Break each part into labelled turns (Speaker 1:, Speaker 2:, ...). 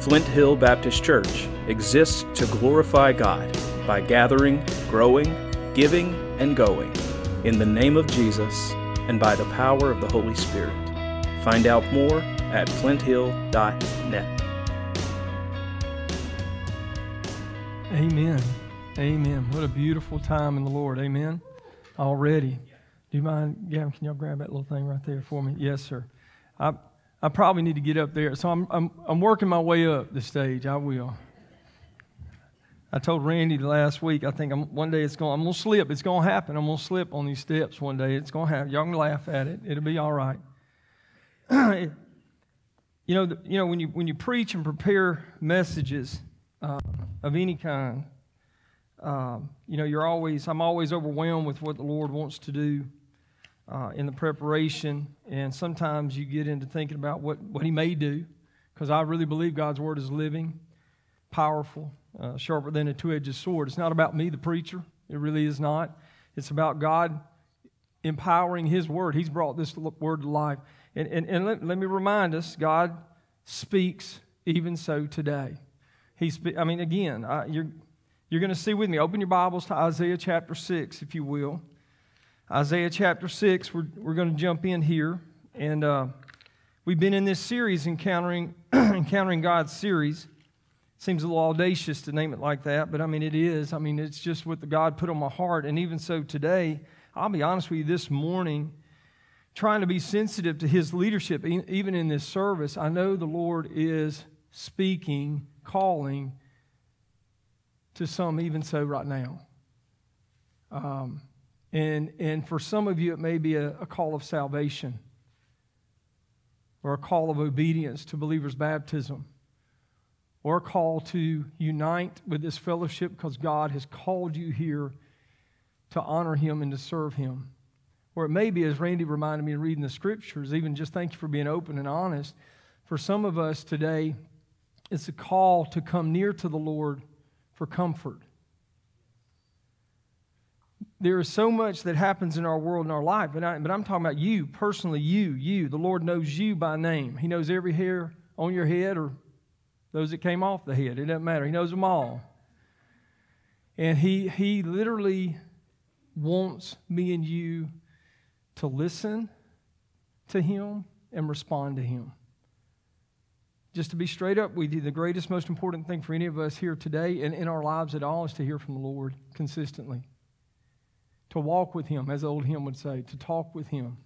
Speaker 1: Flint Hill Baptist Church exists to glorify God by gathering, growing, giving, and going in the name of Jesus and by the power of the Holy Spirit. Find out more at flinthill.net.
Speaker 2: Amen. Amen. What a beautiful time in the Lord. Amen. Already. Do you mind, Gavin? Can y'all grab that little thing right there for me? Yes, sir. I, I probably need to get up there. So I'm, I'm, I'm working my way up the stage. I will. I told Randy last week, I think I'm, one day it's going, I'm going to slip. It's going to happen. I'm going to slip on these steps one day. It's going to happen. Y'all can laugh at it. It'll be all right. you know, the, you know when, you, when you preach and prepare messages uh, of any kind, um, you know, you're always, I'm always overwhelmed with what the Lord wants to do uh, in the preparation, and sometimes you get into thinking about what, what He may do, because I really believe God's Word is living, powerful, uh, sharper than a two edged sword. It's not about me, the preacher. It really is not. It's about God empowering His Word. He's brought this Word to life. And, and, and let, let me remind us God speaks even so today. He spe- I mean, again, I, you're, you're going to see with me. Open your Bibles to Isaiah chapter 6, if you will. Isaiah chapter 6, we're, we're going to jump in here. And uh, we've been in this series, Encountering, Encountering God's series. Seems a little audacious to name it like that, but I mean, it is. I mean, it's just what the God put on my heart. And even so, today, I'll be honest with you, this morning, trying to be sensitive to His leadership, even in this service, I know the Lord is speaking, calling to some, even so, right now. Um, and, and for some of you, it may be a, a call of salvation or a call of obedience to believers' baptism or a call to unite with this fellowship because God has called you here to honor Him and to serve Him. Or it may be, as Randy reminded me in reading the scriptures, even just thank you for being open and honest. For some of us today, it's a call to come near to the Lord for comfort there is so much that happens in our world and our life, but, I, but I'm talking about you, personally, you, you. The Lord knows you by name. He knows every hair on your head or those that came off the head. It doesn't matter. He knows them all. And He, he literally wants me and you to listen to Him and respond to Him. Just to be straight up with you, the greatest, most important thing for any of us here today and in our lives at all is to hear from the Lord consistently to walk with Him, as the old hymn would say, to talk with Him.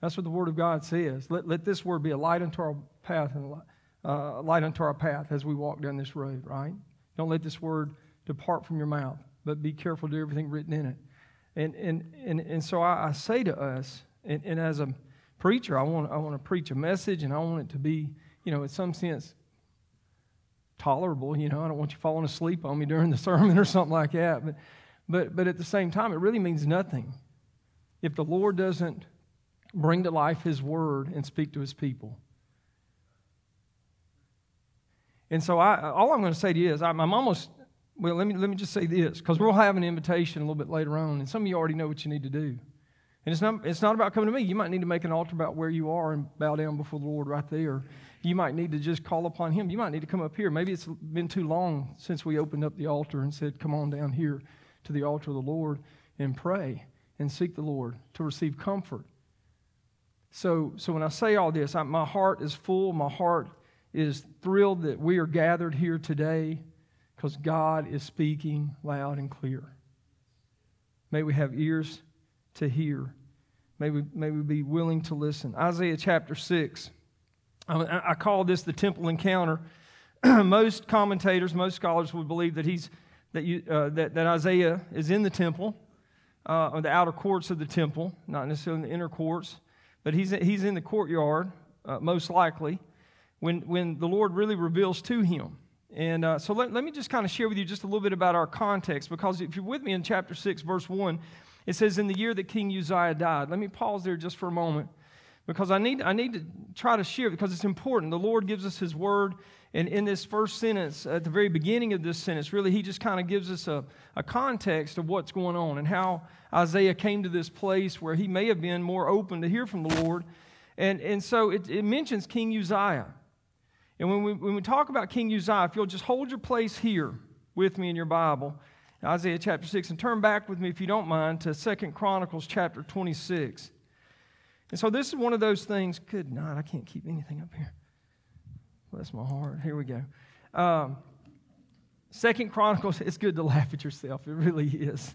Speaker 2: That's what the Word of God says. Let, let this Word be a light unto our path and uh, light unto our path as we walk down this road, right? Don't let this Word depart from your mouth, but be careful to do everything written in it. And, and, and, and so I, I say to us, and, and as a preacher, I want, I want to preach a message and I want it to be, you know, in some sense, tolerable. You know, I don't want you falling asleep on me during the sermon or something like that. But but, but at the same time, it really means nothing if the Lord doesn't bring to life His word and speak to His people. And so, I, all I'm going to say to you is, I'm, I'm almost, well, let me, let me just say this, because we'll have an invitation a little bit later on, and some of you already know what you need to do. And it's not, it's not about coming to me. You might need to make an altar about where you are and bow down before the Lord right there. You might need to just call upon Him. You might need to come up here. Maybe it's been too long since we opened up the altar and said, Come on down here to the altar of the Lord and pray and seek the Lord to receive comfort. So, so when I say all this, I, my heart is full. My heart is thrilled that we are gathered here today because God is speaking loud and clear. May we have ears to hear. May we, may we be willing to listen. Isaiah chapter 6. I, I call this the temple encounter. most commentators, most scholars would believe that he's that, you, uh, that, that Isaiah is in the temple, uh, or the outer courts of the temple, not necessarily in the inner courts, but he's, he's in the courtyard, uh, most likely, when, when the Lord really reveals to him. And uh, so let, let me just kind of share with you just a little bit about our context, because if you're with me in chapter 6, verse 1, it says, In the year that King Uzziah died. Let me pause there just for a moment, because I need, I need to try to share, because it's important. The Lord gives us his word and in this first sentence, at the very beginning of this sentence, really, he just kind of gives us a, a context of what's going on and how Isaiah came to this place where he may have been more open to hear from the Lord. And, and so it, it mentions King Uzziah. And when we, when we talk about King Uzziah, if you'll just hold your place here with me in your Bible, Isaiah chapter 6, and turn back with me, if you don't mind, to Second Chronicles chapter 26. And so this is one of those things, good night, I can't keep anything up here. Bless my heart. Here we go. Um, Second Chronicles, it's good to laugh at yourself. It really is.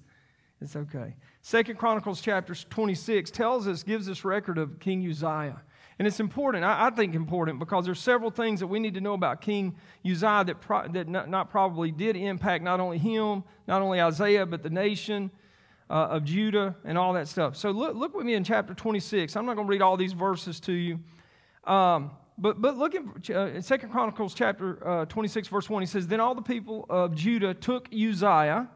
Speaker 2: It's okay. Second Chronicles chapter 26 tells us, gives us record of King Uzziah. And it's important, I, I, think important, because there's several things that we need to know about King Uzziah that, pro, that not, not, probably did impact not only him, not only Isaiah, but the nation uh, of Judah and all that stuff. So look, look with me in chapter 26. I'm not going to read all these verses to you. Um, but, but look at uh, 2 Chronicles chapter uh, 26, verse 1. He says, Then all the people of Judah took Uzziah,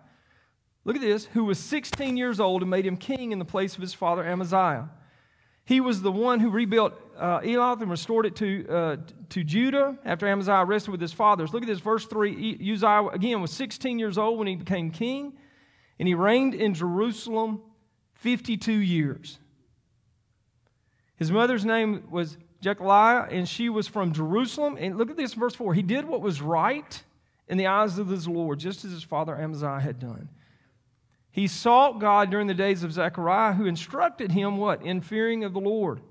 Speaker 2: look at this, who was 16 years old, and made him king in the place of his father Amaziah. He was the one who rebuilt uh, Elath and restored it to, uh, to Judah after Amaziah rested with his fathers. Look at this, verse 3. Uzziah, again, was 16 years old when he became king, and he reigned in Jerusalem 52 years. His mother's name was Jechaliah, and she was from Jerusalem. And look at this, verse 4. He did what was right in the eyes of his Lord, just as his father Amaziah had done. He sought God during the days of Zechariah, who instructed him what? In fearing of the Lord.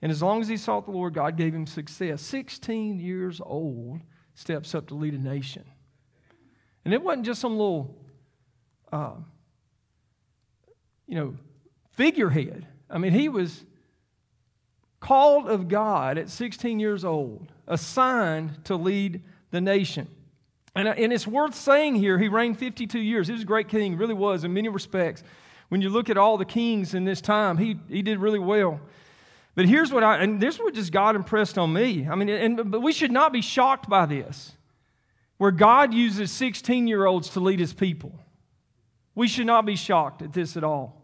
Speaker 2: And as long as he sought the Lord, God gave him success. 16 years old, steps up to lead a nation. And it wasn't just some little, uh, you know, figurehead. I mean, he was called of God at 16 years old, assigned to lead the nation. And, uh, and it's worth saying here, he reigned 52 years. He was a great king, really was, in many respects. When you look at all the kings in this time, he, he did really well. But here's what I, and this is what just God impressed on me. I mean, and, but we should not be shocked by this, where God uses 16 year olds to lead his people. We should not be shocked at this at all.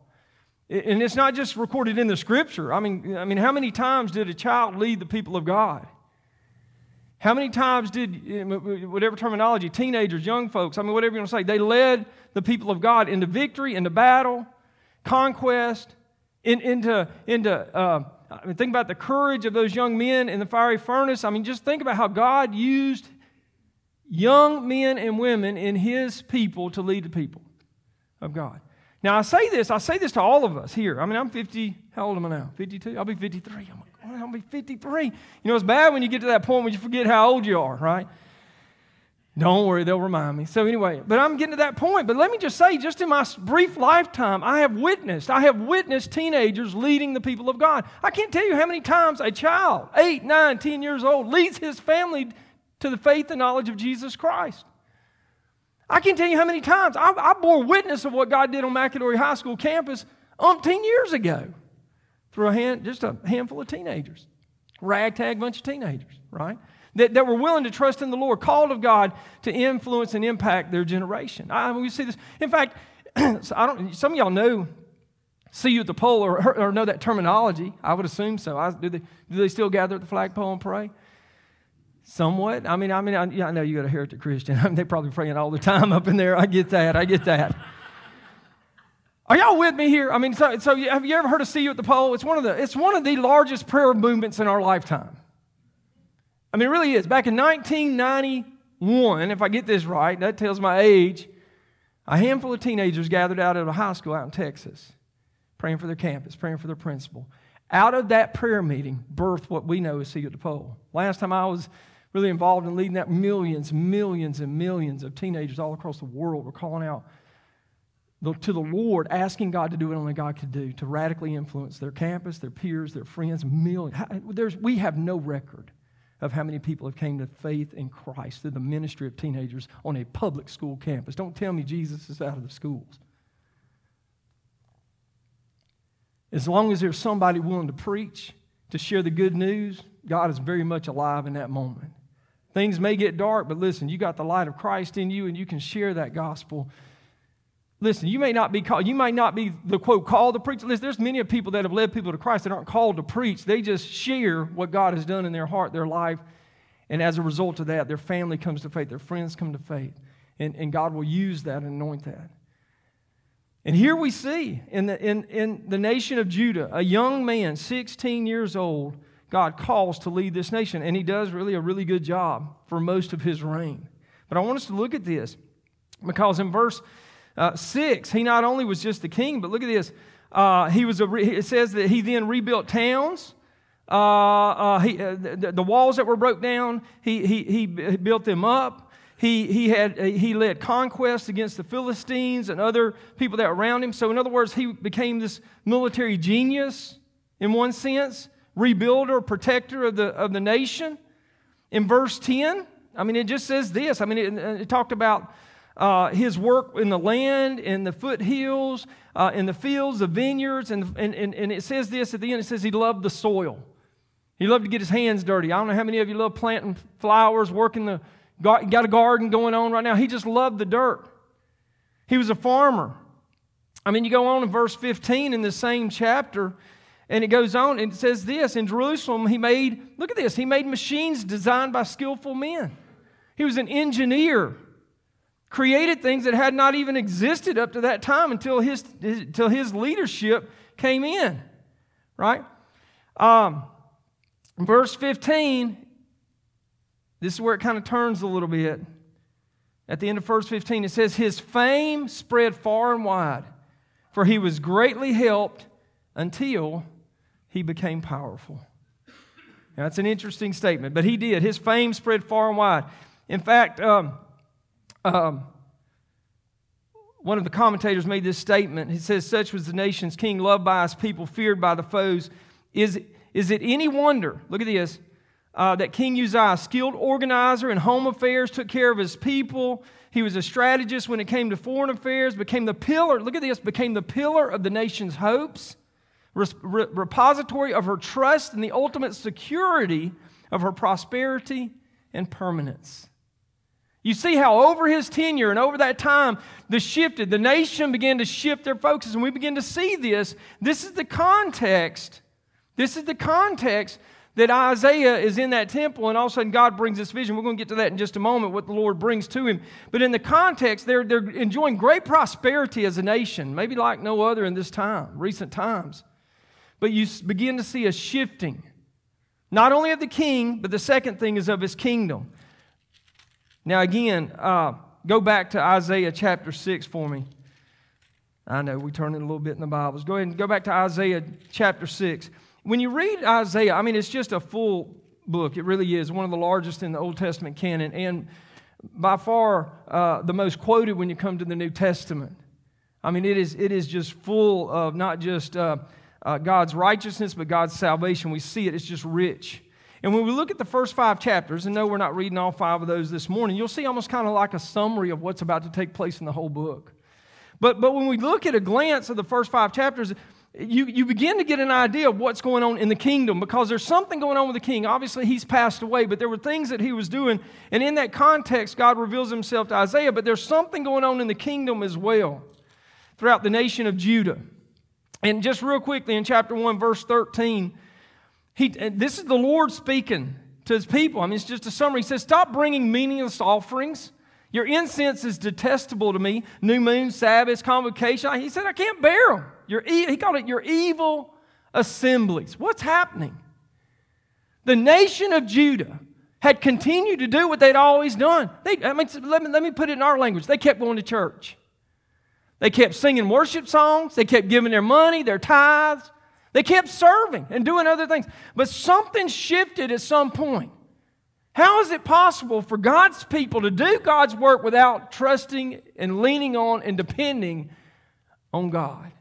Speaker 2: And it's not just recorded in the scripture. I mean, I mean, how many times did a child lead the people of God? How many times did, whatever terminology, teenagers, young folks, I mean, whatever you want to say, they led the people of God into victory, into battle, conquest, in, into, into uh, I mean, think about the courage of those young men in the fiery furnace. I mean, just think about how God used young men and women in His people to lead the people of God. Now, I say this, I say this to all of us here. I mean, I'm 50, how old am I now? 52? I'll be 53. I'm I'll be 53. You know, it's bad when you get to that point when you forget how old you are, right? Don't worry, they'll remind me. So, anyway, but I'm getting to that point. But let me just say, just in my brief lifetime, I have witnessed, I have witnessed teenagers leading the people of God. I can't tell you how many times a child, eight, nine, ten years old, leads his family to the faith and knowledge of Jesus Christ. I can't tell you how many times I, I bore witness of what God did on McAdory High School campus umpteen years ago through a hand, just a handful of teenagers, ragtag bunch of teenagers, right? That, that were willing to trust in the Lord, called of God to influence and impact their generation. I, we see this. In fact, I don't, some of y'all know see you at the pole or, or know that terminology. I would assume so. I, do, they, do they still gather at the flagpole and pray? Somewhat. I mean, I mean, I, yeah, I know you got a heritage Christian. I mean, they're probably praying all the time up in there. I get that. I get that. Are y'all with me here? I mean, so, so have you ever heard of See You at the Pole? It's one of the, it's one of the largest prayer movements in our lifetime. I mean, it really is. Back in 1991, if I get this right, that tells my age, a handful of teenagers gathered out at a high school out in Texas, praying for their campus, praying for their principal. Out of that prayer meeting, birthed what we know as See You at the Pole. Last time I was really involved in leading that, millions, millions, and millions of teenagers all across the world were calling out to the Lord, asking God to do what only God could do, to radically influence their campus, their peers, their friends, millions. There's, we have no record of how many people have came to faith in Christ through the ministry of teenagers on a public school campus. Don't tell me Jesus is out of the schools. As long as there's somebody willing to preach, to share the good news, God is very much alive in that moment. Things may get dark, but listen, you got the light of Christ in you and you can share that gospel Listen, you may not be called, you might not be the quote called to preach. Listen, there's many of people that have led people to Christ that aren't called to preach. They just share what God has done in their heart, their life. And as a result of that, their family comes to faith, their friends come to faith. And, and God will use that and anoint that. And here we see in the, in, in the nation of Judah, a young man, 16 years old, God calls to lead this nation. And he does really a really good job for most of his reign. But I want us to look at this because in verse uh, 6, he not only was just the king, but look at this. Uh, he was a re- it says that he then rebuilt towns. Uh, uh he, uh, the, the, walls that were broke down, he, he, he built them up. He, he, had, he led conquests against the Philistines and other people that were around him. So, in other words, he became this military genius in one sense, rebuilder, protector of the, of the nation. In verse 10, I mean, it just says this. I mean, it, it talked about uh, his work in the land, in the foothills, uh, in the fields, the vineyards, and, and, and, and it says this at the end it says he loved the soil. He loved to get his hands dirty. I don't know how many of you love planting flowers, working the, got a garden going on right now. He just loved the dirt. He was a farmer. I mean, you go on in verse 15 in the same chapter, and it goes on and it says this In Jerusalem, he made, look at this, he made machines designed by skillful men. He was an engineer, created things that had not even existed up to that time until his, his until his leadership came in, right? Um, verse 15, this is where it kind of turns a little bit. At the end of verse 15, it says, His fame spread far and wide, for he was greatly helped until he became powerful. Now, that's an interesting statement, but he did. His fame spread far and wide. In fact, um, um, one of the commentators made this statement. He says, Such was the nation's king, loved by his people, feared by the foes. Is, is it any wonder, look at this, uh, that King Uzziah, skilled organizer in home affairs, took care of his people? He was a strategist when it came to foreign affairs, became the pillar, look at this, became the pillar of the nation's hopes repository of her trust and the ultimate security of her prosperity and permanence. You see how over his tenure and over that time, the shifted, the nation began to shift their focus, and we begin to see this. This is the context. This is the context that Isaiah is in that temple, and all of a sudden God brings this vision. We're going to get to that in just a moment, what the Lord brings to him. But in the context, they're, they're enjoying great prosperity as a nation, maybe like no other in this time, recent times. But you begin to see a shifting, not only of the king, but the second thing is of his kingdom. Now, again, uh, go back to Isaiah chapter 6 for me. I know we turn it a little bit in the Bibles. Go ahead and go back to Isaiah chapter 6. When you read Isaiah, I mean, it's just a full book. It really is one of the largest in the Old Testament canon and by far uh, the most quoted when you come to the New Testament. I mean, it is, it is just full of not just uh, uh, God's righteousness, but God's salvation. We see it, it's just rich. And when we look at the first five chapters, and no, we're not reading all five of those this morning, you'll see almost kind of like a summary of what's about to take place in the whole book. But, but when we look at a glance of the first five chapters, you, you begin to get an idea of what's going on in the kingdom because there's something going on with the king. Obviously, he's passed away, but there were things that he was doing. And in that context, God reveals himself to Isaiah, but there's something going on in the kingdom as well throughout the nation of Judah. And just real quickly in chapter 1, verse 13, he, this is the Lord speaking to his people. I mean, it's just a summary. He says, Stop bringing meaningless offerings. Your incense is detestable to me. New moon, Sabbath, convocation. He said, I can't bear them. Your, he called it your evil assemblies. What's happening? The nation of Judah had continued to do what they'd always done. They, I mean, let me, let me put it in our language. They kept going to church. They kept singing worship songs. They kept giving their money, their tithes. They kept serving and doing other things. But something shifted at some point. How is it possible for God's people to do God's work without trusting and leaning on and depending on God?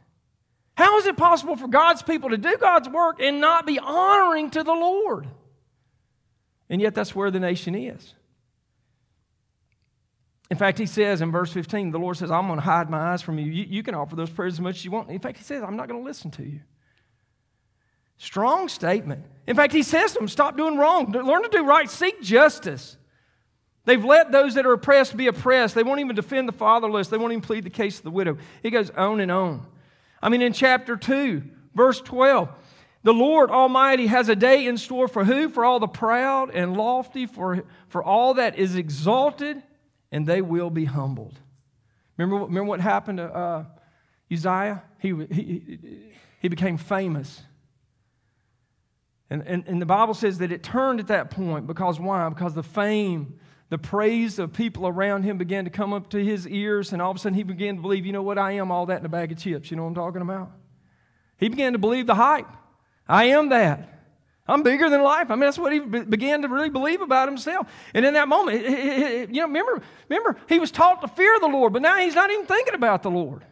Speaker 2: How is it possible for God's people to do God's work and not be honoring to the Lord? And yet, that's where the nation is. In fact, he says in verse 15, the Lord says, I'm going to hide my eyes from you. you. You can offer those prayers as much as you want. In fact, he says, I'm not going to listen to you. Strong statement. In fact, he says to them, Stop doing wrong. Learn to do right. Seek justice. They've let those that are oppressed be oppressed. They won't even defend the fatherless. They won't even plead the case of the widow. He goes on and on. I mean, in chapter 2, verse 12, the Lord Almighty has a day in store for who? For all the proud and lofty, for, for all that is exalted and they will be humbled. Remember, remember what happened to uh, Uzziah? He, he, he became famous. And, and, and the Bible says that it turned at that point because why? Because the fame, the praise of people around him began to come up to his ears, and all of a sudden he began to believe, you know what, I am all that in a bag of chips. You know what I'm talking about? He began to believe the hype. I am that. I'm bigger than life. I mean, that's what he began to really believe about himself. And in that moment, you know, remember, remember, he was taught to fear the Lord, but now he's not even thinking about the Lord.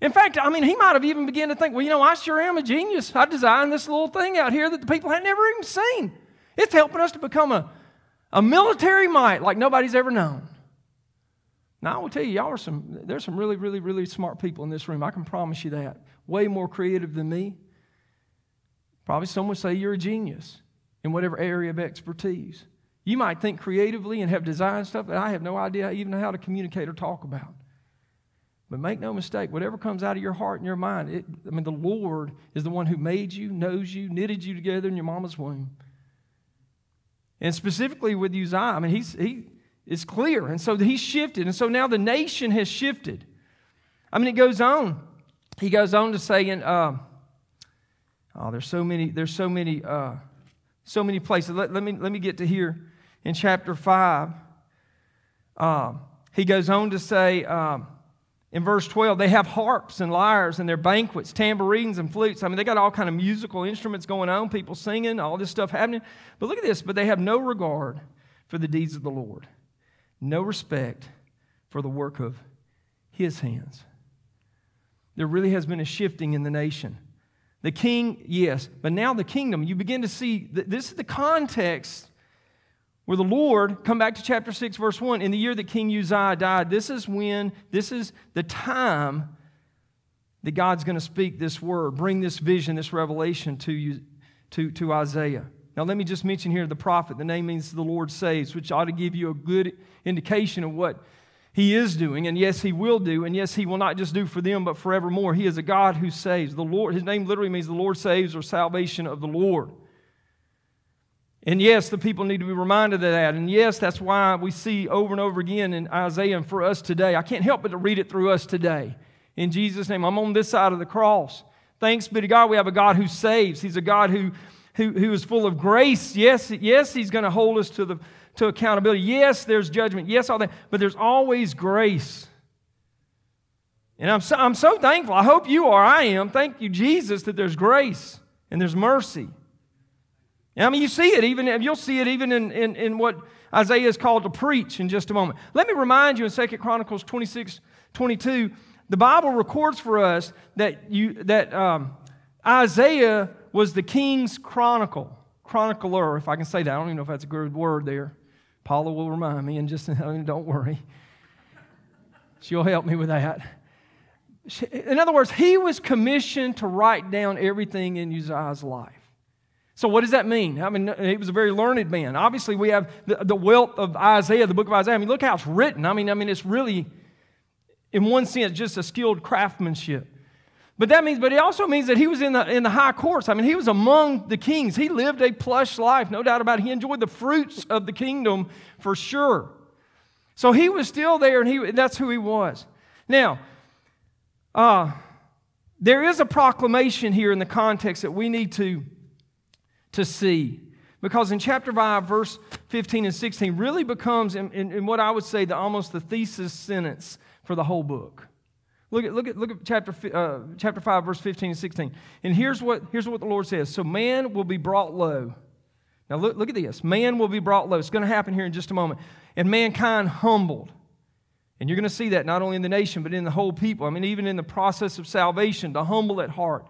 Speaker 2: In fact, I mean, he might have even begun to think, well, you know, I sure am a genius. I designed this little thing out here that the people had never even seen. It's helping us to become a, a military might like nobody's ever known. Now, I will tell you, y'all are some, there's some really, really, really smart people in this room. I can promise you that. Way more creative than me. Probably some would say you're a genius in whatever area of expertise. You might think creatively and have designed stuff that I have no idea even how to communicate or talk about. But make no mistake, whatever comes out of your heart and your mind, it, I mean, the Lord is the one who made you, knows you, knitted you together in your mama's womb. And specifically with Uzziah, I mean, he's, he is clear. And so he's shifted. And so now the nation has shifted. I mean, it goes on. He goes on to say in, uh, Oh, there's so many, there's so many, uh, so many places. Let, let, me, let me get to here in chapter 5. Um, he goes on to say um, in verse 12, they have harps and lyres and their banquets, tambourines and flutes. I mean, they got all kind of musical instruments going on, people singing, all this stuff happening. But look at this, but they have no regard for the deeds of the Lord, no respect for the work of his hands. There really has been a shifting in the nation. The king, yes, but now the kingdom, you begin to see that this is the context where the Lord, come back to chapter 6, verse 1, in the year that King Uzziah died, this is when, this is the time that God's going to speak this word, bring this vision, this revelation to you, to, to Isaiah. Now, let me just mention here the prophet. The name means the Lord saves, which ought to give you a good indication of what he is doing, and yes, He will do, and yes, He will not just do for them, but forevermore. He is a God who saves. The Lord, His name literally means the Lord saves or salvation of the Lord. And yes, the people need to be reminded of that. And yes, that's why we see over and over again in Isaiah and for us today. I can't help but to read it through us today. In Jesus' name, I'm on this side of the cross. Thanks be to God, we have a God who saves. He's a God who, who, who is full of grace. Yes, yes, He's going to hold us to the to accountability. Yes, there's judgment. Yes, all that. But there's always grace. And I'm so, I'm so thankful. I hope you are. I am. Thank you, Jesus, that there's grace and there's mercy. I mean, you see it even, you'll see it even in, in, in what Isaiah is called to preach in just a moment. Let me remind you in 2 Chronicles 26, 22, the Bible records for us that, you, that um, Isaiah was the king's chronicle, chronicler, if I can say that. I don't even know if that's a good word there. Paula will remind me, and just don't worry. She'll help me with that. In other words, he was commissioned to write down everything in Uzziah's life. So, what does that mean? I mean, he was a very learned man. Obviously, we have the, the wealth of Isaiah, the book of Isaiah. I mean, look how it's written. I mean, I mean, it's really, in one sense, just a skilled craftsmanship. But that means, but it also means that he was in the, in the high courts. I mean, he was among the kings. He lived a plush life, no doubt about it. He enjoyed the fruits of the kingdom for sure. So he was still there, and he, that's who he was. Now, uh, there is a proclamation here in the context that we need to, to see. Because in chapter 5, verse 15 and 16, really becomes, in, in, in what I would say, the, almost the thesis sentence for the whole book. Look at, look at, look at chapter, uh, chapter 5, verse 15 and 16. And here's what, here's what the Lord says So man will be brought low. Now look, look at this. Man will be brought low. It's going to happen here in just a moment. And mankind humbled. And you're going to see that not only in the nation, but in the whole people. I mean, even in the process of salvation, the humble at heart.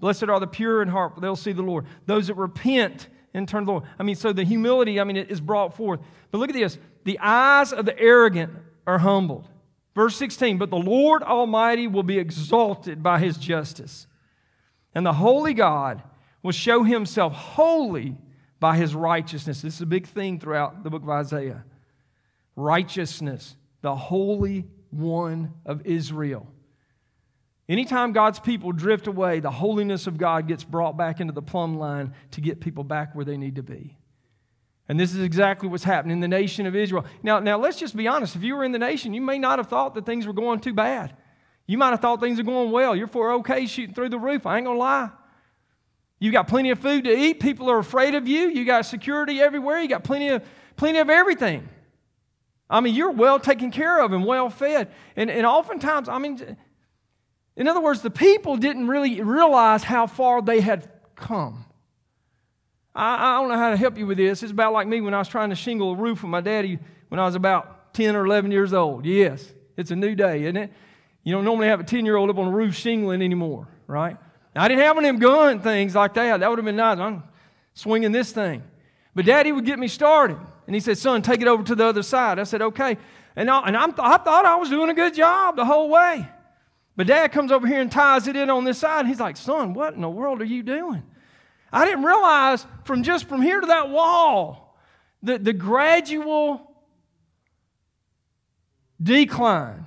Speaker 2: Blessed are the pure in heart, for they'll see the Lord. Those that repent and turn to the Lord. I mean, so the humility, I mean, it is brought forth. But look at this. The eyes of the arrogant are humbled. Verse 16, but the Lord Almighty will be exalted by his justice, and the holy God will show himself holy by his righteousness. This is a big theme throughout the book of Isaiah. Righteousness, the Holy One of Israel. Anytime God's people drift away, the holiness of God gets brought back into the plumb line to get people back where they need to be. And this is exactly what's happening in the nation of Israel. Now, now, let's just be honest. If you were in the nation, you may not have thought that things were going too bad. You might have thought things are going well. You're for okay shooting through the roof. I ain't to lie. You got plenty of food to eat. People are afraid of you. You got security everywhere. You got plenty of, plenty of everything. I mean, you're well taken care of and well fed. And, and oftentimes, I mean, in other words, the people didn't really realize how far they had come. I, I don't know how to help you with this. It's about like me when I was trying to shingle a roof with my daddy when I was about 10 or 11 years old. Yes, it's a new day, isn't it? You don't normally have a 10 year old up on a roof shingling anymore, right? I didn't have one of them gun things like that. That would have been nice. I'm swinging this thing. But daddy would get me started. And he said, Son, take it over to the other side. I said, Okay. And, I, and I'm, I thought I was doing a good job the whole way. But dad comes over here and ties it in on this side. And he's like, Son, what in the world are you doing? I didn't realize from just from here to that wall the, the gradual decline.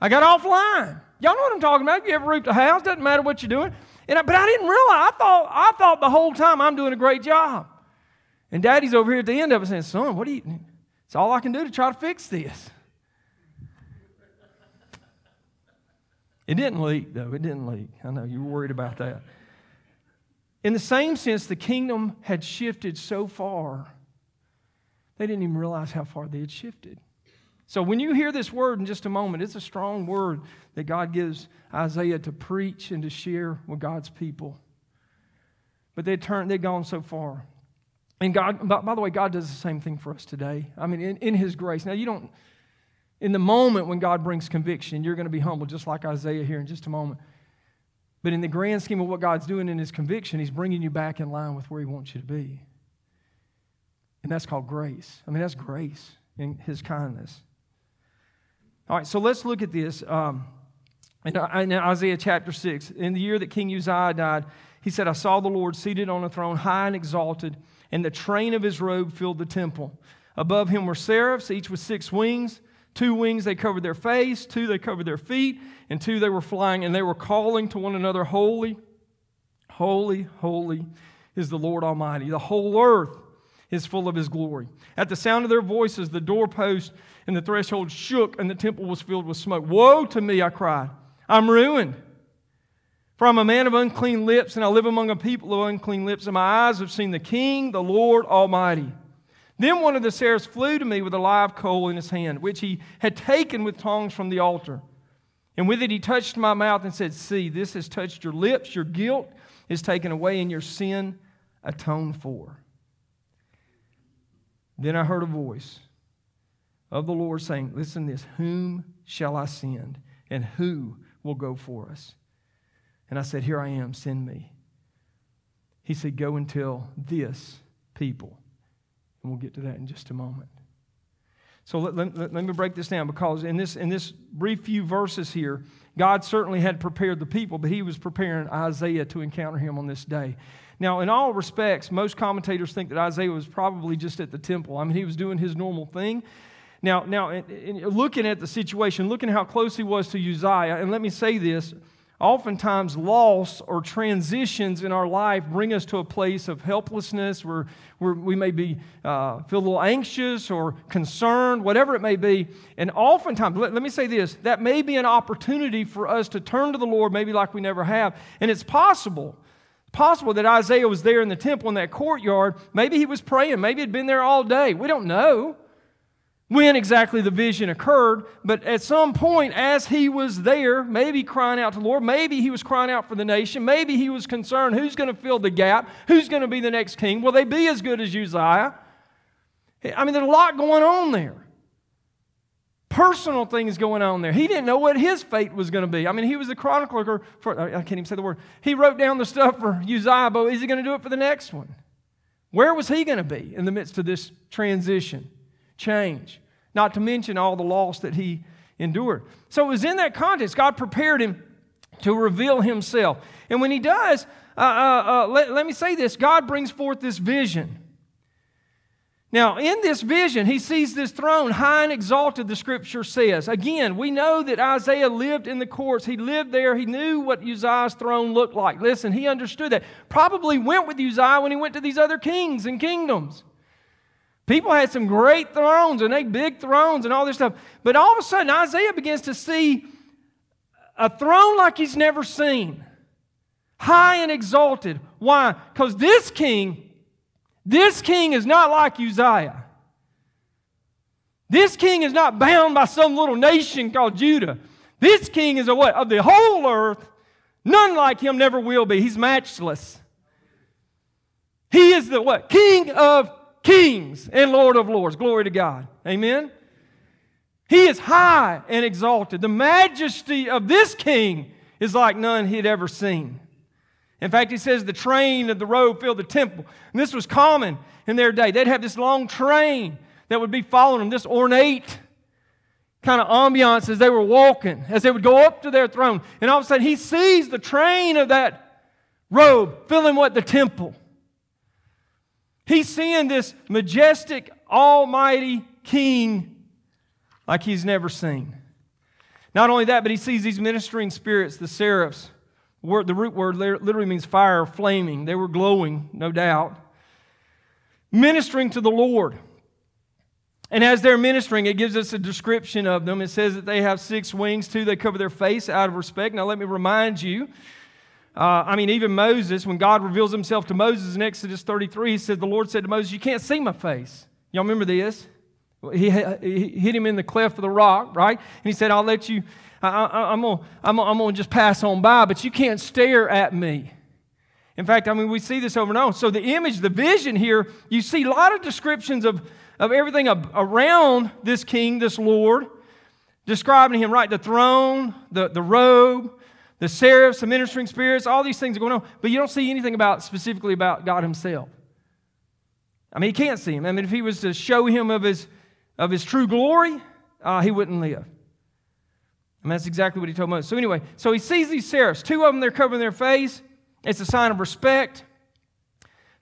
Speaker 2: I got offline. Y'all know what I'm talking about. You ever roofed a house, doesn't matter what you're doing. And I, but I didn't realize. I thought, I thought the whole time I'm doing a great job. And daddy's over here at the end of it saying, Son, what are you. It's all I can do to try to fix this. It didn't leak, though. It didn't leak. I know you were worried about that. In the same sense, the kingdom had shifted so far, they didn't even realize how far they had shifted. So when you hear this word in just a moment, it's a strong word that God gives Isaiah to preach and to share with God's people. But they'd turned, they'd gone so far. And God, by, by, the way, God does the same thing for us today. I mean, in, in His grace. Now, you don't, in the moment when God brings conviction, you're going to be humble, just like Isaiah here in just a moment. But in the grand scheme of what God's doing in His conviction, He's bringing you back in line with where He wants you to be. And that's called grace. I mean, that's grace in His kindness. All right, so let's look at this. Um, in, in Isaiah chapter 6, in the year that King Uzziah died, he said, I saw the Lord seated on a throne, high and exalted, and the train of his robe filled the temple. Above him were seraphs, each with six wings. Two wings they covered their face, two they covered their feet, and two they were flying, and they were calling to one another, Holy, holy, holy is the Lord Almighty. The whole earth is full of his glory. At the sound of their voices, the doorpost and the threshold shook, and the temple was filled with smoke. Woe to me, I cried. I'm ruined. For I'm a man of unclean lips, and I live among a people of unclean lips, and my eyes have seen the King, the Lord Almighty. Then one of the seraphs flew to me with a live coal in his hand, which he had taken with tongs from the altar. And with it he touched my mouth and said, See, this has touched your lips. Your guilt is taken away, and your sin atoned for. Then I heard a voice of the Lord saying, Listen this, whom shall I send, and who will go for us? And I said, Here I am, send me. He said, Go and tell this people. And we'll get to that in just a moment. So let, let, let, me break this down because in this, in this brief few verses here, God certainly had prepared the people, but he was preparing Isaiah to encounter him on this day. Now, in all respects, most commentators think that Isaiah was probably just at the temple. I mean, he was doing his normal thing. Now, now in, in looking at the situation, looking how close he was to Uzziah, and let me say this oftentimes loss or transitions in our life bring us to a place of helplessness where, where we may be uh, feel a little anxious or concerned whatever it may be. And oftentimes let, let me say this that may be an opportunity for us to turn to the lord maybe like we never have. And it's possible possible that isaiah was there in the temple in that courtyard. Maybe he was praying. Maybe he'd been there all day. We don't know when exactly the vision occurred, but at some point, as he was there, maybe crying out to the Lord, maybe he was crying out for the nation, maybe he was concerned who's going to fill the gap, who's going to be the next king. Will they be as good as Uzziah? I mean, there's a lot going on there. Personal things going on there. He didn't know what his fate was going to be. I mean, he was the chronicler for, I can't even say the word. He wrote down the stuff for Uzziah, but is he going to do it for the next one? Where was he going to be in the midst of this transition, change? Not to mention all the loss that he endured. So it was in that context, God prepared him to reveal himself. And when he does, uh, uh, uh, let, let me say this God brings forth this vision. Now, in this vision, he sees this throne high and exalted, the scripture says. Again, we know that Isaiah lived in the courts. He lived there. He knew what Uzziah's throne looked like. Listen, he understood that. Probably went with Uzziah when he went to these other kings and kingdoms. People had some great thrones and they big thrones and all this stuff. But all of a sudden, Isaiah begins to see a throne like he's never seen. high and exalted. Why? Because this king, this king is not like Uzziah. This king is not bound by some little nation called Judah. This king is a what? Of the whole earth. None like him never will be. He's matchless. He is the what? King of kings and Lord of lords. Glory to God. Amen. He is high and exalted. The majesty of this king is like none he had ever seen. In fact, he says the train of the robe filled the temple. And this was common in their day. They'd have this long train that would be following them, this ornate kind of ambiance as they were walking, as they would go up to their throne. And all of a sudden, he sees the train of that robe filling what? The temple. He's seeing this majestic, almighty king like he's never seen. Not only that, but he sees these ministering spirits, the seraphs. The root word literally means fire, flaming. They were glowing, no doubt, ministering to the Lord. And as they're ministering, it gives us a description of them. It says that they have six wings, two, they cover their face out of respect. Now, let me remind you. Uh, I mean, even Moses, when God reveals himself to Moses in Exodus 33, he said, The Lord said to Moses, You can't see my face. Y'all remember this? He, hit him in the cleft of the rock, right? And he said, I'll let you, I, am going I'm I'm to just pass on by, but you can't stare at me. In fact, I mean, we see this over and over. So the image, the vision here, you see a lot of descriptions of of everything around this king, this Lord, describing him, right? The throne, the, the robe, the seraphs, the ministering spirits, all these things are going on. But you don't see anything about specifically about God himself. I mean, he can't see him. I mean, if he was to show him of his, of his true glory, uh, he wouldn't live. And that's exactly what he told Moses. So, anyway, so he sees these seraphs. Two of them, they're covering their face. It's a sign of respect.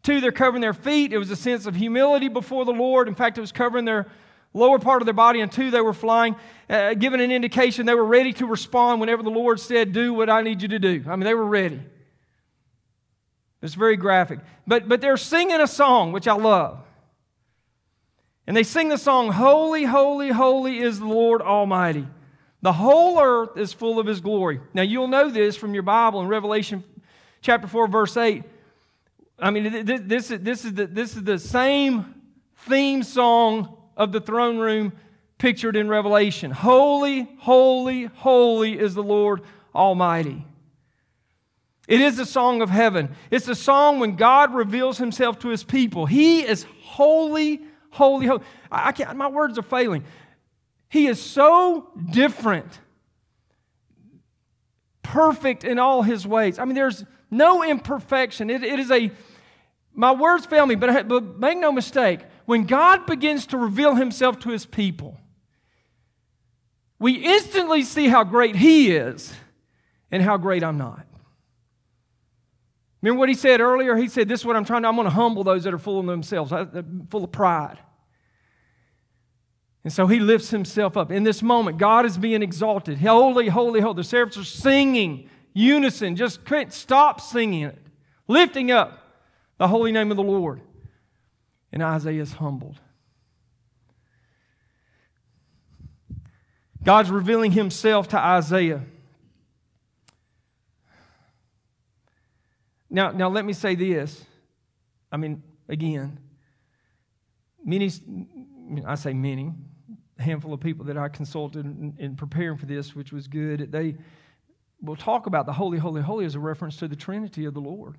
Speaker 2: Two, they're covering their feet. It was a sense of humility before the Lord. In fact, it was covering their lower part of their body. And two, they were flying, uh, giving an indication they were ready to respond whenever the Lord said, Do what I need you to do. I mean, they were ready. It's very graphic. But, but they're singing a song, which I love. And they sing the song, Holy, holy, holy is the Lord Almighty. The whole earth is full of His glory. Now, you'll know this from your Bible in Revelation chapter 4, verse 8. I mean, this, this, is, this, is the, this is the same theme song of the throne room pictured in Revelation. Holy, holy, holy is the Lord Almighty. It is a song of heaven. It's a song when God reveals himself to his people. He is holy, holy, holy. I can't, my words are failing. He is so different, perfect in all his ways. I mean, there's no imperfection. it, it is a my words fail me, but, but make no mistake, when God begins to reveal himself to his people, we instantly see how great he is and how great I'm not. Remember what he said earlier? He said, This is what I'm trying to, I'm going to humble those that are full of themselves, uh, uh, full of pride. And so he lifts himself up. In this moment, God is being exalted. Holy, holy, holy. The seraphs are singing unison. Just stop singing it, lifting up the holy name of the Lord. And Isaiah is humbled. God's revealing himself to Isaiah. Now, now let me say this. I mean, again, many, I say many, handful of people that I consulted in, in preparing for this, which was good, they will talk about the holy, holy, holy as a reference to the Trinity of the Lord.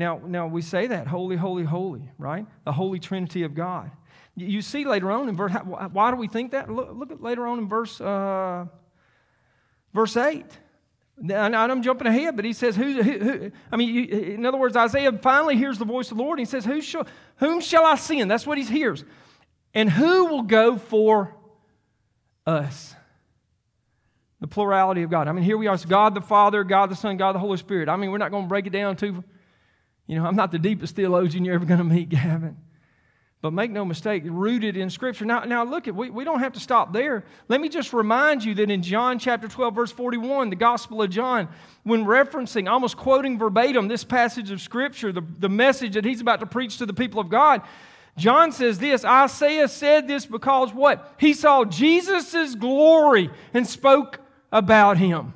Speaker 2: Now, now we say that holy, holy, holy, right? The holy Trinity of God. You see later on in verse, why do we think that? Look, look at later on in verse, uh, verse 8. And I'm jumping ahead, but he says, who, who, who I mean, you, in other words, Isaiah finally hears the voice of the Lord. And he says, who shall, Whom shall I send? That's what he hears. And who will go for us? The plurality of God. I mean, here we are. It's God the Father, God the Son, God the Holy Spirit. I mean, we're not going to break it down to you know, I'm not the deepest theologian you're ever going to meet, Gavin. But make no mistake, rooted in Scripture. Now, now look, at, we, we don't have to stop there. Let me just remind you that in John chapter 12, verse 41, the Gospel of John, when referencing, almost quoting verbatim this passage of Scripture, the, the message that he's about to preach to the people of God, John says this Isaiah said this because what? He saw Jesus' glory and spoke about him.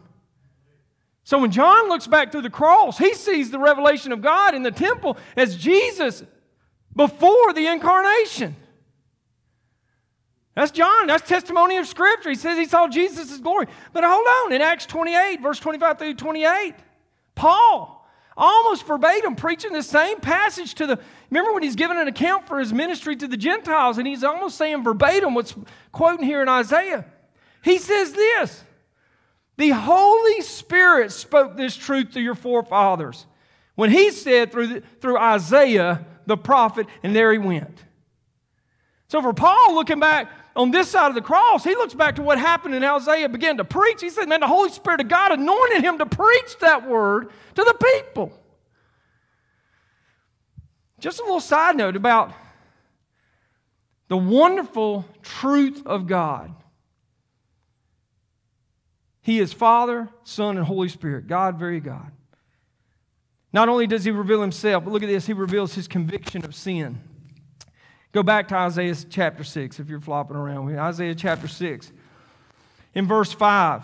Speaker 2: So when John looks back through the cross, he sees the revelation of God in the temple as Jesus before the incarnation. That's John. That's testimony of Scripture. He says he saw Jesus' glory. But hold on. In Acts 28, verse 25 through 28, Paul, almost verbatim, preaching the same passage to the. Remember when he's giving an account for his ministry to the Gentiles, and he's almost saying verbatim what's quoting here in Isaiah. He says this The Holy Spirit spoke this truth to your forefathers when he said through, the, through Isaiah the prophet, and there he went. So for Paul, looking back on this side of the cross, he looks back to what happened and Isaiah began to preach. He said, Man, the Holy Spirit of God anointed him to preach that word to the people. Just a little side note about the wonderful truth of God. He is Father, Son, and Holy Spirit, God, very God. Not only does he reveal himself, but look at this, he reveals his conviction of sin. Go back to Isaiah chapter 6 if you're flopping around with Isaiah chapter 6. In verse 5,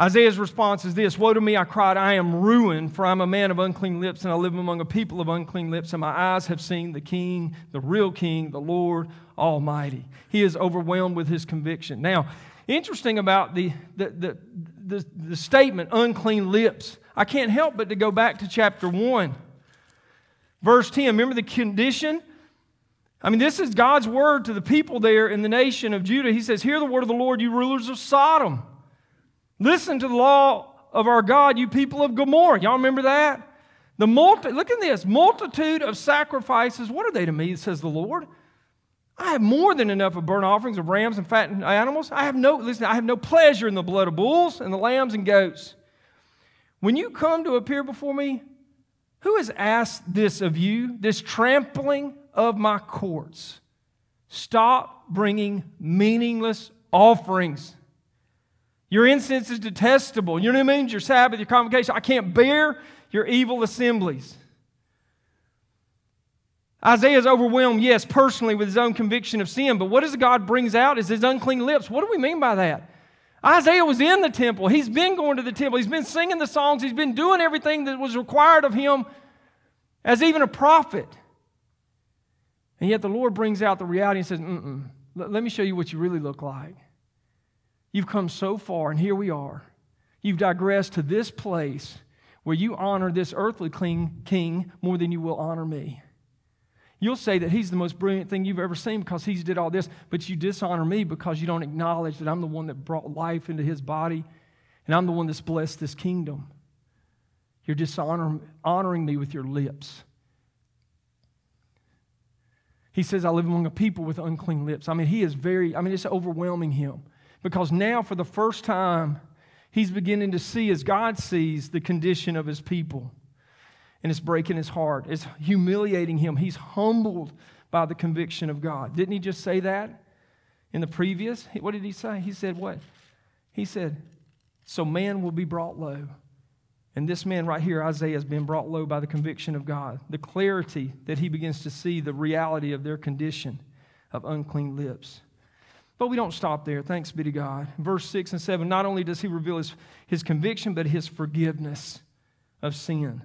Speaker 2: Isaiah's response is this Woe to me, I cried, I am ruined, for I'm a man of unclean lips, and I live among a people of unclean lips, and my eyes have seen the King, the real King, the Lord Almighty. He is overwhelmed with his conviction. Now, interesting about the, the, the, the, the statement, unclean lips, I can't help but to go back to chapter 1. Verse 10, remember the condition? I mean, this is God's word to the people there in the nation of Judah. He says, Hear the word of the Lord, you rulers of Sodom. Listen to the law of our God, you people of Gomorrah. Y'all remember that? The multi, look at this multitude of sacrifices. What are they to me, says the Lord? I have more than enough of burnt offerings of rams and fattened animals. I have no, listen, I have no pleasure in the blood of bulls and the lambs and goats. When you come to appear before me, who has asked this of you, this trampling of my courts? Stop bringing meaningless offerings. Your incense is detestable. You know what I mean? Your Sabbath, your convocation. I can't bear your evil assemblies. Isaiah is overwhelmed, yes, personally with his own conviction of sin, but what does God brings out is his unclean lips. What do we mean by that? Isaiah was in the temple. He's been going to the temple. He's been singing the songs. He's been doing everything that was required of him as even a prophet. And yet the Lord brings out the reality and says, Mm-mm, let me show you what you really look like. You've come so far, and here we are. You've digressed to this place where you honor this earthly king more than you will honor me. You'll say that he's the most brilliant thing you've ever seen because he's did all this, but you dishonor me because you don't acknowledge that I'm the one that brought life into his body and I'm the one that's blessed this kingdom. You're dishonoring me with your lips. He says, I live among a people with unclean lips. I mean, he is very, I mean, it's overwhelming him because now for the first time, he's beginning to see as God sees the condition of his people and it's breaking his heart. It's humiliating him. He's humbled by the conviction of God. Didn't he just say that in the previous? What did he say? He said, What? He said, So man will be brought low. And this man right here, Isaiah, has been brought low by the conviction of God, the clarity that he begins to see the reality of their condition of unclean lips. But we don't stop there. Thanks be to God. Verse 6 and 7 not only does he reveal his, his conviction, but his forgiveness of sin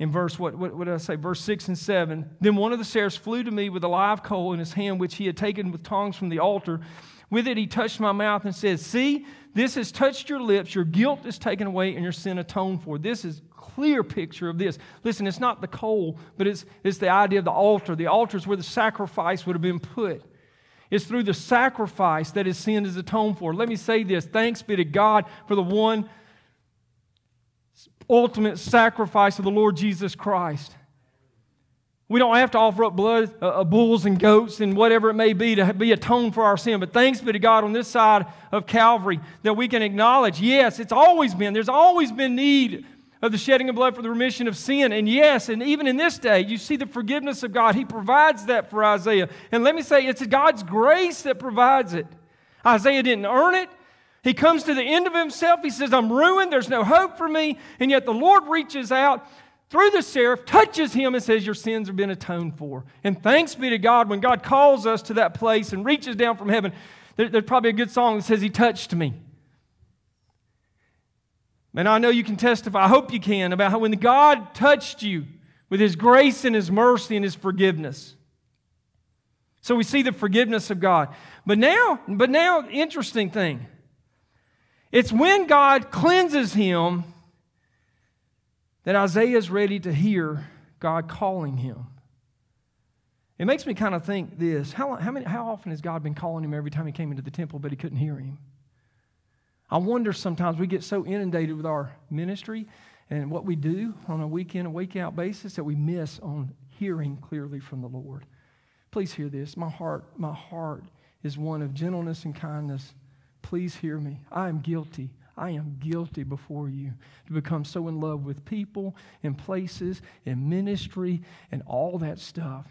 Speaker 2: in verse, what, what, what, did I say? Verse 6 and 7. Then one of the seraphs flew to me with a live coal in his hand, which he had taken with tongs from the altar. With it, he touched my mouth and said, See, this has touched your lips. Your guilt is taken away and your sin atoned for. This is clear picture of this. Listen, it's not the coal, but it's, it's the idea of the altar. The altar is where the sacrifice would have been put. It's through the sacrifice that his sin is atoned for. Let me say this thanks be to God for the one ultimate sacrifice of the Lord Jesus Christ. We don't have to offer up blood, uh, uh, bulls and goats and whatever it may be to be atoned for our sin. But thanks be to God on this side of Calvary that we can acknowledge, yes, it's always been, there's always been need of the shedding of blood for the remission of sin. And yes, and even in this day, you see the forgiveness of God. He provides that for Isaiah. And let me say, it's God's grace that provides it. Isaiah didn't earn it, he comes to the end of himself. He says, I'm ruined. There's no hope for me. And yet the Lord reaches out through the seraph, touches him, and says, Your sins have been atoned for. And thanks be to God when God calls us to that place and reaches down from heaven. There, there's probably a good song that says, He touched me. And I know you can testify, I hope you can, about how when God touched you with His grace and His mercy and His forgiveness. So we see the forgiveness of God. But now, but now, interesting thing. It's when God cleanses him that Isaiah is ready to hear God calling him. It makes me kind of think this how, how, many, how often has God been calling him every time he came into the temple, but he couldn't hear him? I wonder sometimes we get so inundated with our ministry and what we do on a week in and week out basis that we miss on hearing clearly from the Lord. Please hear this. My heart, my heart is one of gentleness and kindness. Please hear me. I am guilty. I am guilty before you to become so in love with people and places and ministry and all that stuff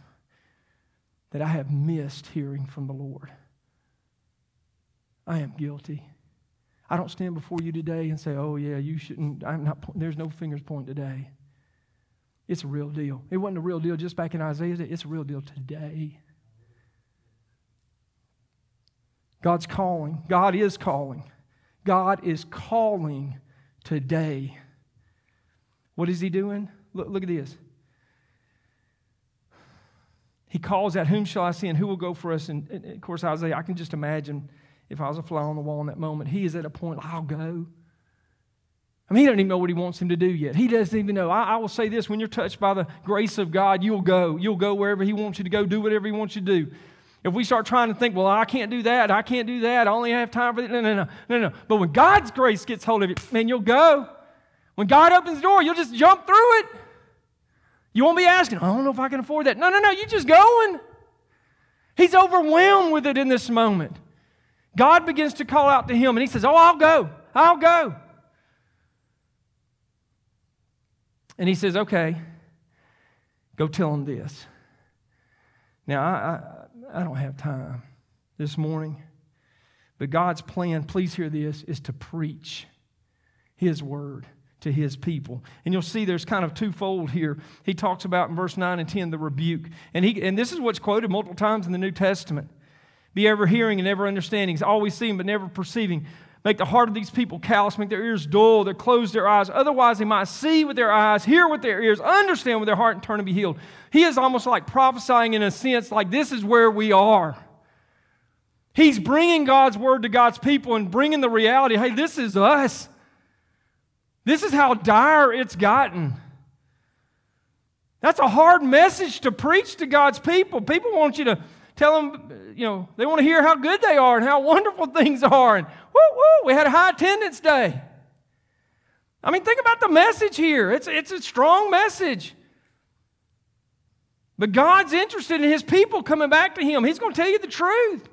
Speaker 2: that I have missed hearing from the Lord. I am guilty. I don't stand before you today and say, oh, yeah, you shouldn't. I'm not, there's no fingers point today. It's a real deal. It wasn't a real deal just back in Isaiah. It's a real deal today. God's calling. God is calling. God is calling today. What is He doing? Look, look at this. He calls out, Whom shall I send? Who will go for us? And, and of course, Isaiah, I can just imagine if I was a fly on the wall in that moment. He is at a point, I'll go. I mean, he doesn't even know what he wants him to do yet. He doesn't even know. I, I, will say this when you're touched by the grace of God, you'll go. You'll go wherever he wants you to go, do whatever he wants you to do. If we start trying to think, well, I can't do that, I can't do that, I only have time for that. No, no, no, no, no. But when God's grace gets hold of you, man, you'll go. When God opens the door, you'll just jump through it. You won't be asking, I don't know if I can afford that. No, no, no, you're just going. He's overwhelmed with it in this moment. God begins to call out to him, and he says, Oh, I'll go. I'll go. And he says, Okay, go tell him this. Now, I, I, I don't have time this morning, but God's plan, please hear this, is to preach His word to his people. And you'll see there's kind of twofold here. He talks about in verse 9 and 10 the rebuke. And, he, and this is what's quoted multiple times in the New Testament. Be ever hearing and ever understanding, always seeing but never perceiving. Make the heart of these people callous, make their ears dull, they close their eyes. Otherwise, they might see with their eyes, hear with their ears, understand with their heart, and turn and be healed. He is almost like prophesying in a sense, like this is where we are. He's bringing God's word to God's people and bringing the reality hey, this is us. This is how dire it's gotten. That's a hard message to preach to God's people. People want you to tell them, you know, they want to hear how good they are and how wonderful things are. And woo, woo, we had a high attendance day. I mean, think about the message here. It's, it's a strong message. But God's interested in His people coming back to Him. He's going to tell you the truth.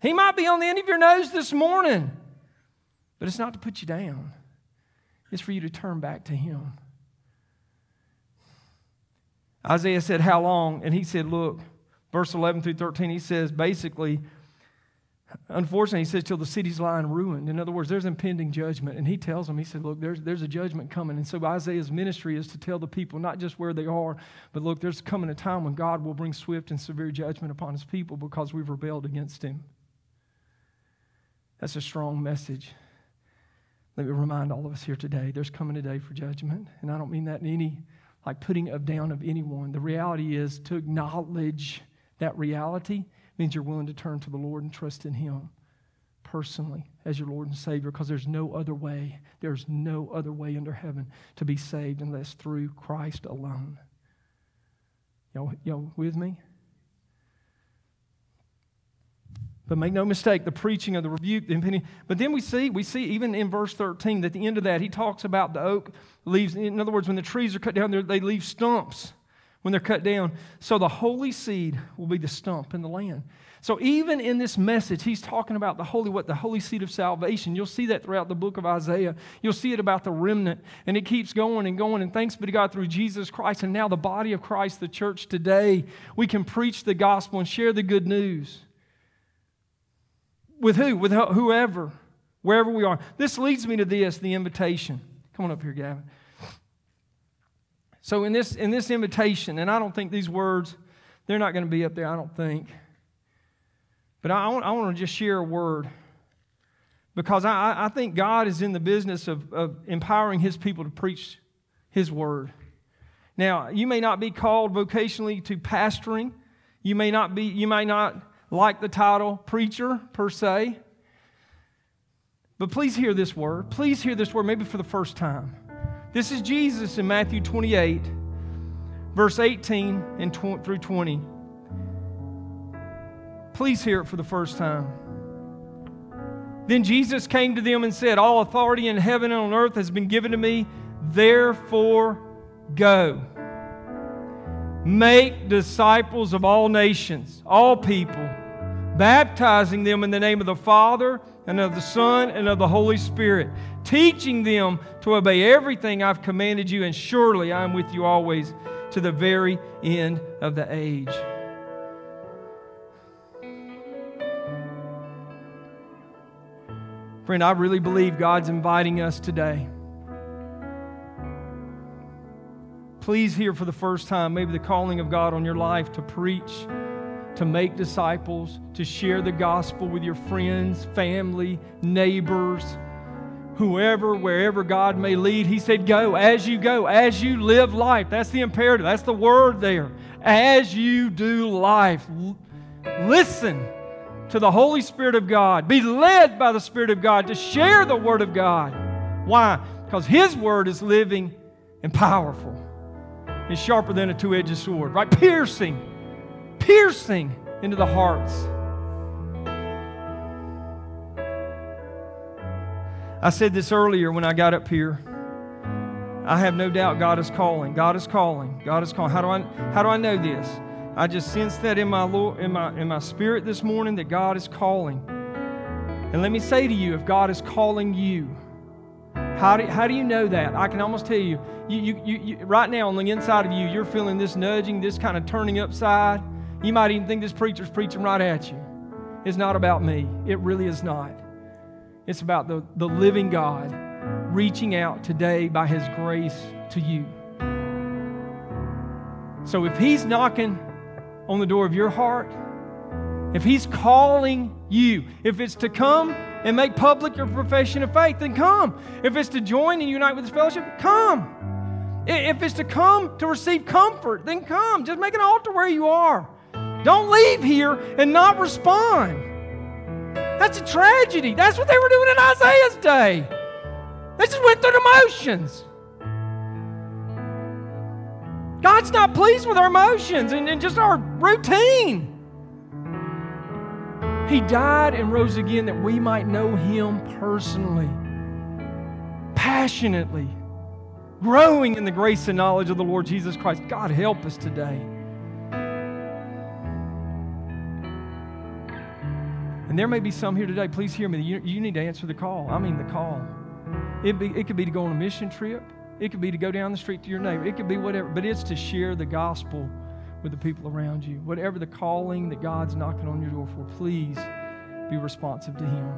Speaker 2: He might be on the end of your nose this morning, but it's not to put you down, it's for you to turn back to Him. Isaiah said, How long? And he said, Look, verse 11 through 13, he says basically, unfortunately, he says, till the city's lying ruined. In other words, there's impending judgment. And he tells them, he said, look, there's, there's a judgment coming. And so Isaiah's ministry is to tell the people not just where they are, but look, there's coming a time when God will bring swift and severe judgment upon his people because we've rebelled against him. That's a strong message. Let me remind all of us here today there's coming a day for judgment. And I don't mean that in any like putting of down of anyone. The reality is to acknowledge that reality means you're willing to turn to the Lord and trust in Him personally as your Lord and Savior because there's no other way. There's no other way under heaven to be saved unless through Christ alone. Y'all, y'all with me? But make no mistake, the preaching of the rebuke, the impending. But then we see, we see even in verse 13, that at the end of that, he talks about the oak leaves. In other words, when the trees are cut down, they leave stumps when they're cut down. So the holy seed will be the stump in the land. So even in this message, he's talking about the holy, what the holy seed of salvation. You'll see that throughout the book of Isaiah. You'll see it about the remnant, and it keeps going and going. And thanks be to God through Jesus Christ, and now the body of Christ, the church today, we can preach the gospel and share the good news. With who? With whoever, wherever we are. This leads me to this: the invitation. Come on up here, Gavin. So in this in this invitation, and I don't think these words, they're not going to be up there, I don't think. But I, I want, to just share a word because I, I think God is in the business of, of empowering His people to preach His word. Now, you may not be called vocationally to pastoring. You may not be, you may not like the title preacher per se. But please hear this word. Please hear this word, maybe for the first time. This is Jesus in Matthew 28, verse 18 and tw- through 20. Please hear it for the first time. Then Jesus came to them and said, All authority in heaven and on earth has been given to me. Therefore, go. Make disciples of all nations, all people, baptizing them in the name of the Father and of the Son and of the Holy Spirit, teaching them to obey everything I've commanded you, and surely I am with you always to the very end of the age. Friend, I really believe God's inviting us today please hear for the first time maybe the calling of God on your life to preach, to make disciples, to share the gospel with your friends, family, neighbors, whoever, wherever God may lead. He said, Go as you go, as you live life. That's the imperative, that's the word there. As you do life, listen to the Holy Spirit of God. Be led by the Spirit of God to share the Word of God. Why? Because His Word is living and powerful is sharper than a two edged sword, right? Piercing, piercing into the hearts. I said this earlier when I got up here. I have no doubt God is calling. God is calling. God is calling. How do I, how do I know this? I just sense that in my, Lord, in, my, in my spirit this morning that God is calling. And let me say to you if God is calling you, how do, how do you know that? I can almost tell you, you, you, you, you, right now on the inside of you, you're feeling this nudging, this kind of turning upside. You might even think this preacher's preaching right at you. It's not about me. It really is not. It's about the, the living God reaching out today by His grace to you. So if He's knocking on the door of your heart, if He's calling you, if it's to come and make public your profession of faith, then come. If it's to join and unite with His fellowship, come. If it's to come to receive comfort, then come. Just make an altar where you are. Don't leave here and not respond. That's a tragedy. That's what they were doing in Isaiah's day. They just went through the motions. God's not pleased with our emotions and, and just our routine. He died and rose again that we might know Him personally, passionately, growing in the grace and knowledge of the Lord Jesus Christ. God, help us today. There may be some here today, please hear me. You, you need to answer the call. I mean, the call. It, be, it could be to go on a mission trip, it could be to go down the street to your neighbor, it could be whatever, but it's to share the gospel with the people around you. Whatever the calling that God's knocking on your door for, please be responsive to Him.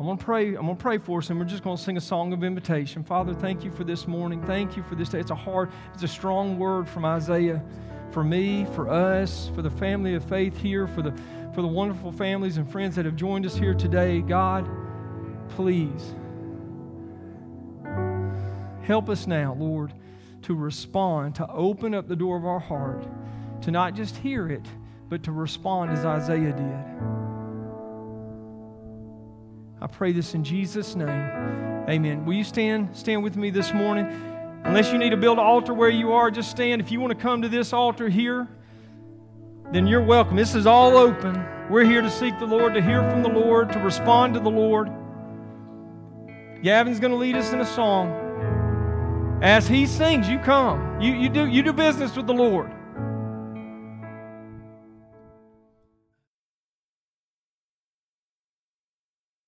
Speaker 2: I'm to pray. I'm to pray for us, and we're just to sing a song of invitation. Father, thank you for this morning. Thank you for this day. It's a hard, it's a strong word from Isaiah for me, for us, for the family of faith here, for the for the wonderful families and friends that have joined us here today. God, please help us now, Lord to respond, to open up the door of our heart, to not just hear it, but to respond as Isaiah did. I pray this in Jesus' name. Amen. Will you stand stand with me this morning? Unless you need to build an altar where you are, just stand. If you want to come to this altar here, then you're welcome. This is all open. We're here to seek the Lord, to hear from the Lord, to respond to the Lord. Gavin's going to lead us in a song. As he sings, you come. You, you, do, you do business with the Lord.